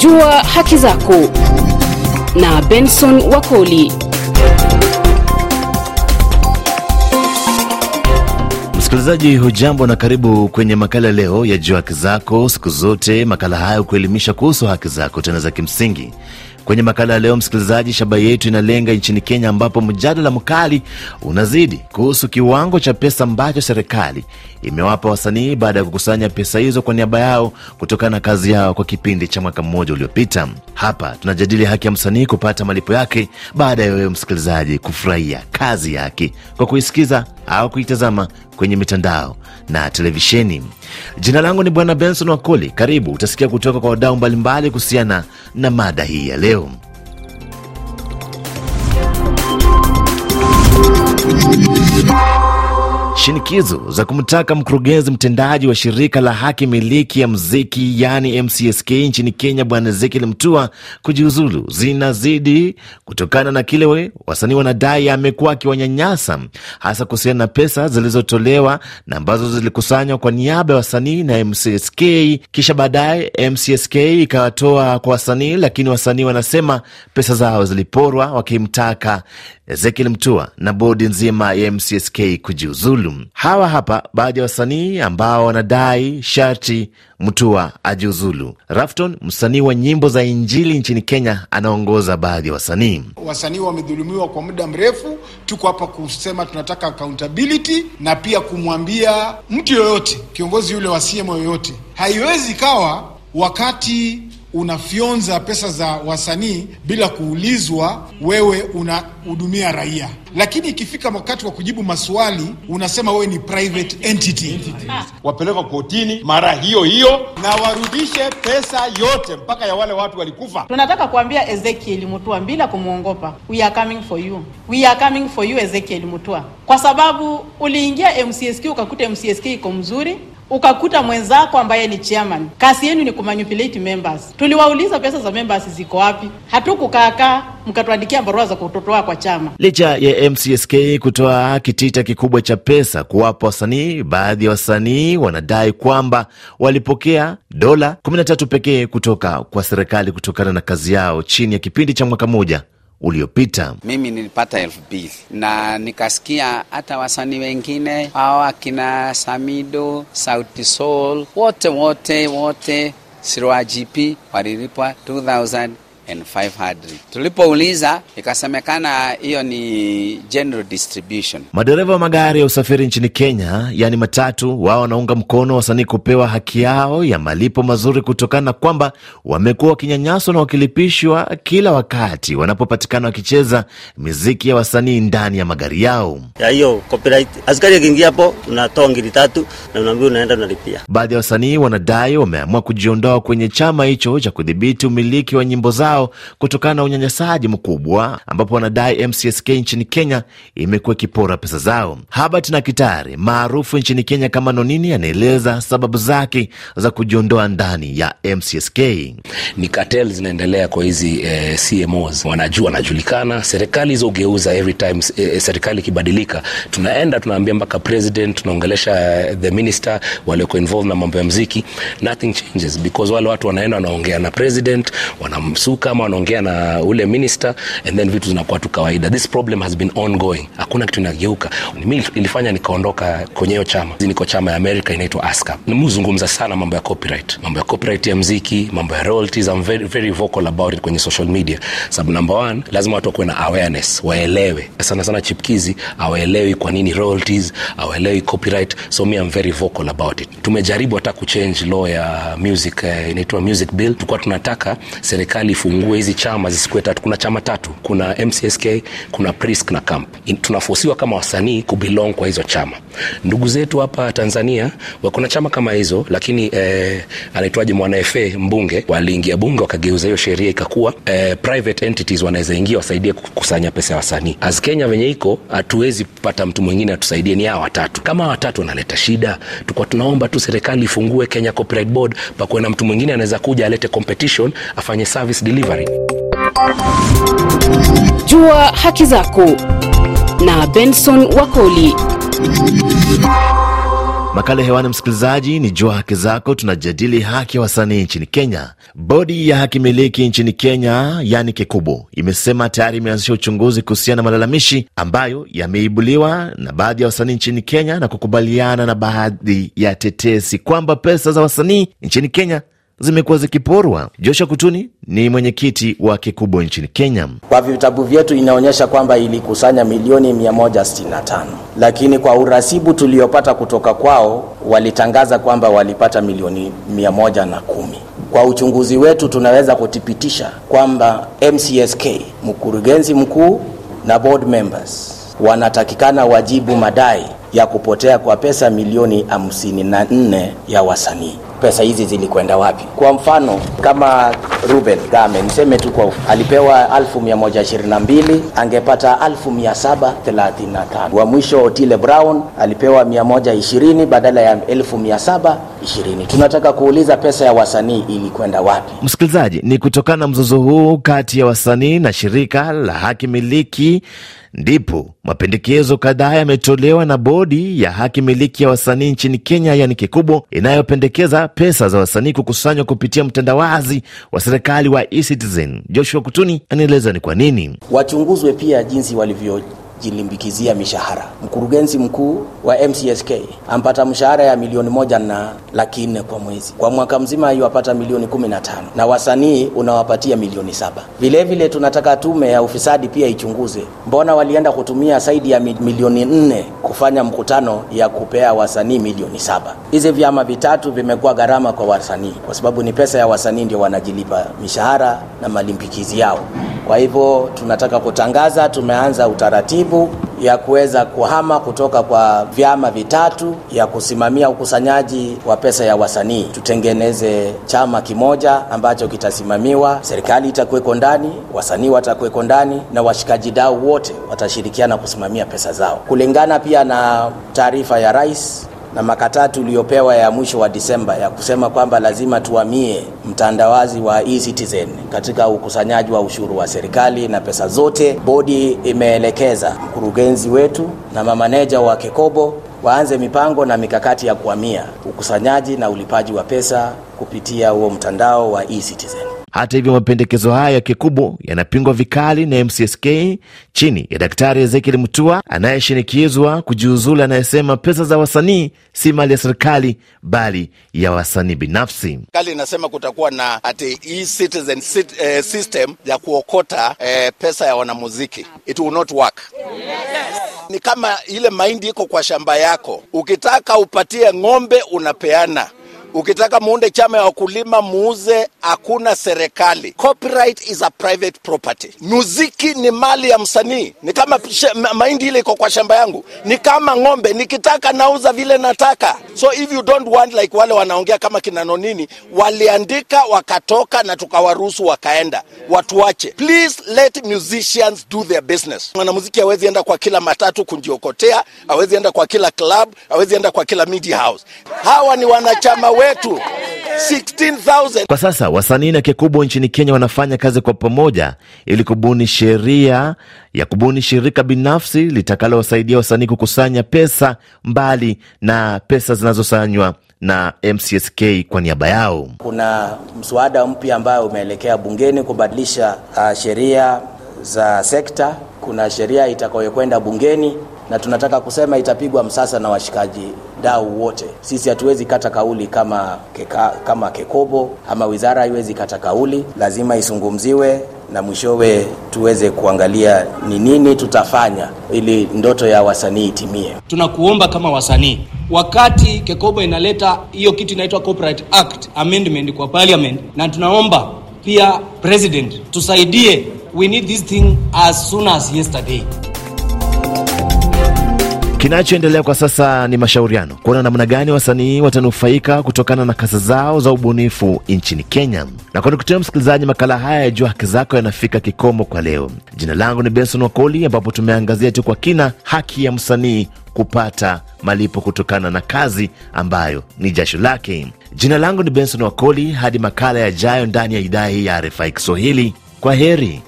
Jua haki zako na Benson Wakoli. Msikilizaji hujambo na karibu kwenye makala leo ya Jua Haki Zako. Siku zote makala haya hukuelimisha kuhusu haki zako tena za kimsingi. Kwenye makala ya leo, msikilizaji, shaba yetu inalenga nchini Kenya, ambapo mjadala mkali unazidi kuhusu kiwango cha pesa ambacho serikali imewapa wasanii baada ya kukusanya pesa hizo kwa niaba yao kutokana na kazi yao kwa kipindi cha mwaka mmoja uliopita. Hapa tunajadili haki ya msanii kupata malipo yake baada ya wewe msikilizaji kufurahia kazi yake kwa kuisikiza au kuitazama kwenye mitandao na televisheni. Jina langu ni Bwana Benson Wakoli. Karibu, utasikia kutoka kwa wadau mbalimbali kuhusiana na mada hii ya leo. Shinikizo za kumtaka mkurugenzi mtendaji wa shirika la haki miliki ya mziki yani MCSK nchini Kenya Bwana Ezekiel Mtua kujiuzulu zinazidi kutokana na kile wasanii wanadai amekuwa akiwanyanyasa hasa kuhusiana na pesa zilizotolewa na ambazo zilikusanywa kwa niaba ya wasanii na MCSK, kisha baadaye MCSK ikawatoa kwa wasanii, lakini wasanii wanasema pesa zao ziliporwa, wakimtaka Ezekiel Mtua na bodi nzima ya MCSK kujiuzulu. Hawa hapa baadhi ya wasanii ambao wanadai sharti Mtua ajiuzulu. Rafton, msanii wa nyimbo za Injili nchini Kenya, anaongoza baadhi ya wasanii. Wasanii wamedhulumiwa kwa muda mrefu. Tuko hapa kusema tunataka accountability na pia kumwambia mtu yoyote, kiongozi yule wa CM yoyote, haiwezi kawa wakati unafyonza pesa za wasanii bila kuulizwa wewe unahudumia raia, lakini ikifika wakati wa kujibu maswali unasema wewe ni private entity. Wapelekwa kotini mara hiyo hiyo na warudishe pesa yote mpaka ya wale watu walikufa. Tunataka kuambia Ezekiel Mutua bila kumwongopa, we are coming for you, we are coming for you Ezekiel Mutua, kwa sababu uliingia MCSK ukakuta MCSK iko mzuri ukakuta mwenzako ambaye ni chairman, kazi yenu ni kumanipulate members. Tuliwauliza pesa za members ziko wapi? Hatukukaakaa mkatuandikia barua za kutotoa kwa chama. Licha ya MCSK kutoa kitita kikubwa cha pesa kuwapa wasanii, baadhi ya wasanii wanadai kwamba walipokea dola 13 pekee kutoka kwa serikali kutokana na kazi yao chini ya kipindi cha mwaka mmoja uliopita. Mimi nilipata elfu mbili na nikasikia hata wasanii wengine hawa akina Samido, Sauti Sol, wote wote wote Sirwa GP walilipwa 2000 500. Tulipouliza ikasemekana hiyo ni general distribution. Madereva wa magari ya usafiri nchini Kenya, yaani matatu, wao wanaunga mkono wasanii kupewa haki yao ya malipo mazuri kutokana na kwamba wamekuwa wakinyanyaswa na wakilipishwa kila wakati wanapopatikana wakicheza miziki ya wasanii ndani ya magari yao. Ya hiyo copyright, askari akiingia hapo unatoa ngiri tatu na unaambia unaenda unalipia. Baadhi ya wasanii wanadai wameamua kujiondoa kwenye chama hicho cha kudhibiti umiliki wa nyimbo zao kutokana na unyanyasaji mkubwa, ambapo wanadai MCSK nchini Kenya imekuwa ikipora pesa zao. Habert na Kitare maarufu nchini Kenya kama Nonini anaeleza sababu zake za kujiondoa ndani ya MCSK. Ni cartel zinaendelea kwa hizi eh, CMOs, wanajua wanajulikana. Serikali hizo ugeuza every time eh, serikali ikibadilika, tunaenda tunaambia mpaka president, tunaongelesha eh, the minister walioko involved na mambo ya mziki, nothing changes because wale watu wanaenda wanaongea na president, wanamsuka kama wanaongea na ule minister and then vitu zinakuwa tu kawaida. This problem has been ongoing, hakuna kitu inageuka. mi ilifanya nikaondoka kwenye hiyo chama, niko chama ya America inaitwa ASCAP. Nimezungumza sana mambo ya copyright, mambo ya copyright ya mziki, mambo ya royalties. I'm very, very vocal about it kwenye social media, sababu number one, lazima watu wakuwe na awareness, waelewe sana sana. Chipkizi awaelewi kwa nini royalties, awaelewi copyright, so mi am very vocal about it. Tumejaribu hata kuchange law ya music, uh, inaitwa music bill. Tulikuwa tunataka serikali ifungue hizi chama zisikuwe tatu. Kuna chama tatu, kuna MCSK, kuna Prisk na Camp. Tunafosiwa kama wasanii kubelong kwa hizo chama. Ndugu zetu hapa Tanzania wako na chama kama hizo, lakini eh, anaitwaje mwana FA mbunge waliingia bunge wakageuza hiyo sheria ikakuwa eh, private entities wanaweza ingia wasaidie kukusanya pesa ya wasanii. As Kenya venye iko, hatuwezi pata mtu mwingine atusaidie, ni hawa watatu. Kama watatu wanaleta shida, tulikuwa tunaomba tu serikali ifungue Kenya Copyright Board, pakuwe na mtu mwingine anaweza kuja alete competition, afanye service delivery. Jua haki zako na Benson Wakoli. Makala hewani, msikilizaji, ni Jua Haki Zako. Tunajadili haki ya wasanii nchini Kenya. Bodi ya haki miliki nchini Kenya, yani Kekubo, imesema tayari imeanzisha uchunguzi kuhusiana na malalamishi ambayo yameibuliwa na baadhi ya wasanii nchini Kenya na kukubaliana na baadhi ya tetesi kwamba pesa za wasanii nchini Kenya zimekuwa zikiporwa. Joshua Kutuni ni mwenyekiti wa Kikubo nchini Kenya. Kwa vitabu vyetu inaonyesha kwamba ilikusanya milioni 165, lakini kwa urasibu tuliopata kutoka kwao walitangaza kwamba walipata milioni 110. Kwa uchunguzi wetu tunaweza kuthibitisha kwamba MCSK, mkurugenzi mkuu na board members wanatakikana wajibu madai ya kupotea kwa pesa milioni 54 ya wasanii pesa hizi zilikwenda wapi? Kwa mfano kama Ruben Game niseme tu kwa alipewa 1122 angepata 1735. Wa mwisho Otile Brown alipewa 120 badala ya 1720. Tunataka kuuliza pesa ya wasanii ilikwenda wapi? Msikilizaji, ni kutokana na mzozo huu kati ya wasanii na shirika la haki miliki ndipo mapendekezo kadhaa yametolewa na bodi ya haki miliki ya wasanii nchini Kenya, yani Kikubo, inayopendekeza pesa za wasanii kukusanywa kupitia mtandawazi wa serikali wa eCitizen. Joshua Kutuni anaeleza ni kwa nini wachunguzwe pia jinsi walivyo jilimbikizia mishahara. Mkurugenzi mkuu wa MCSK ampata mshahara ya milioni moja na laki nne kwa mwezi, kwa mwaka mzima yuwapata milioni kumi na tano na wasanii unawapatia milioni saba. Vilevile tunataka tume ya ufisadi pia ichunguze mbona walienda kutumia zaidi ya milioni nne kufanya mkutano ya kupea wasanii milioni saba. Hizi vyama vitatu vimekuwa gharama kwa wasanii, kwa sababu ni pesa ya wasanii ndio wanajilipa mishahara na malimbikizi yao. Kwa hivyo tunataka kutangaza, tumeanza utaratibu ya kuweza kuhama kutoka kwa vyama vitatu ya kusimamia ukusanyaji wa pesa ya wasanii, tutengeneze chama kimoja ambacho kitasimamiwa, serikali itakuweko ndani, wasanii watakuweko ndani, na washikaji dau wote watashirikiana kusimamia pesa zao, kulingana pia na taarifa ya rais na makataa tuliyopewa ya mwisho wa Disemba ya kusema kwamba lazima tuhamie mtandawazi wa eCitizen katika ukusanyaji wa ushuru wa serikali na pesa zote. Bodi imeelekeza mkurugenzi wetu na mamaneja wa Kekobo waanze mipango na mikakati ya kuhamia ukusanyaji na ulipaji wa pesa kupitia huo mtandao wa eCitizen. Hata hivyo mapendekezo hayo ya Kikubo yanapingwa vikali na MCSK chini ya Daktari Ezekiel Mutua anayeshinikizwa kujiuzulu, anayesema pesa za wasanii si mali ya serikali bali ya wasanii binafsi. Serikali inasema kutakuwa na ati e-citizen eh, system ya kuokota eh, pesa ya wanamuziki. It will not work. Yes. Ni kama ile mahindi iko kwa shamba yako, ukitaka upatie ng'ombe unapeana Ukitaka muunde chama ya wakulima muuze, hakuna serikali. Copyright is a private property. Muziki ni mali ya msanii, ni kama mahindi ile iko kwa shamba yangu, ni kama ng'ombe, nikitaka nauza vile nataka. So if you don't want like wale wanaongea kama kina Nonini waliandika wakatoka, na tukawaruhusu wakaenda, watuache. Please let musicians do their business. Mwanamuziki hawezi enda kwa kila matatu kujiokotea, hawezi enda kwa kila club, hawezi enda kwa kila media house. Hawa ni wanachama wetu 16,000. Kwa sasa wasanii na kikubwa nchini Kenya wanafanya kazi kwa pamoja ili kubuni sheria ya kubuni shirika binafsi litakalowasaidia wasanii kukusanya pesa mbali na pesa zinazosanywa na MCSK kwa niaba yao. Kuna mswada mpya ambayo umeelekea bungeni kubadilisha uh, sheria za sekta. Kuna sheria itakayokwenda bungeni na tunataka kusema itapigwa msasa na washikaji dau wote. Sisi hatuwezi kata kauli kama keka, kama Kekobo ama wizara haiwezi kata kauli, lazima isungumziwe na mwishowe tuweze kuangalia ni nini tutafanya ili ndoto ya wasanii itimie. Tunakuomba kama wasanii, wakati Kekobo inaleta hiyo kitu inaitwa Copyright Act amendment kwa parliament, na tunaomba pia president tusaidie, we need this thing as soon as yesterday. Kinachoendelea kwa sasa ni mashauriano kuona namna gani wasanii watanufaika kutokana na kazi zao za ubunifu nchini Kenya. Na kwa nikutia msikilizaji, makala haya ya Jua Haki Zako yanafika kikomo kwa leo. Jina langu ni Benson Wakoli, ambapo tumeangazia tu kwa kina haki ya msanii kupata malipo kutokana na kazi ambayo ni jasho lake. Jina langu ni Benson Wakoli, hadi makala yajayo ndani ya idhaa hii ya RFI Kiswahili. Kwa heri.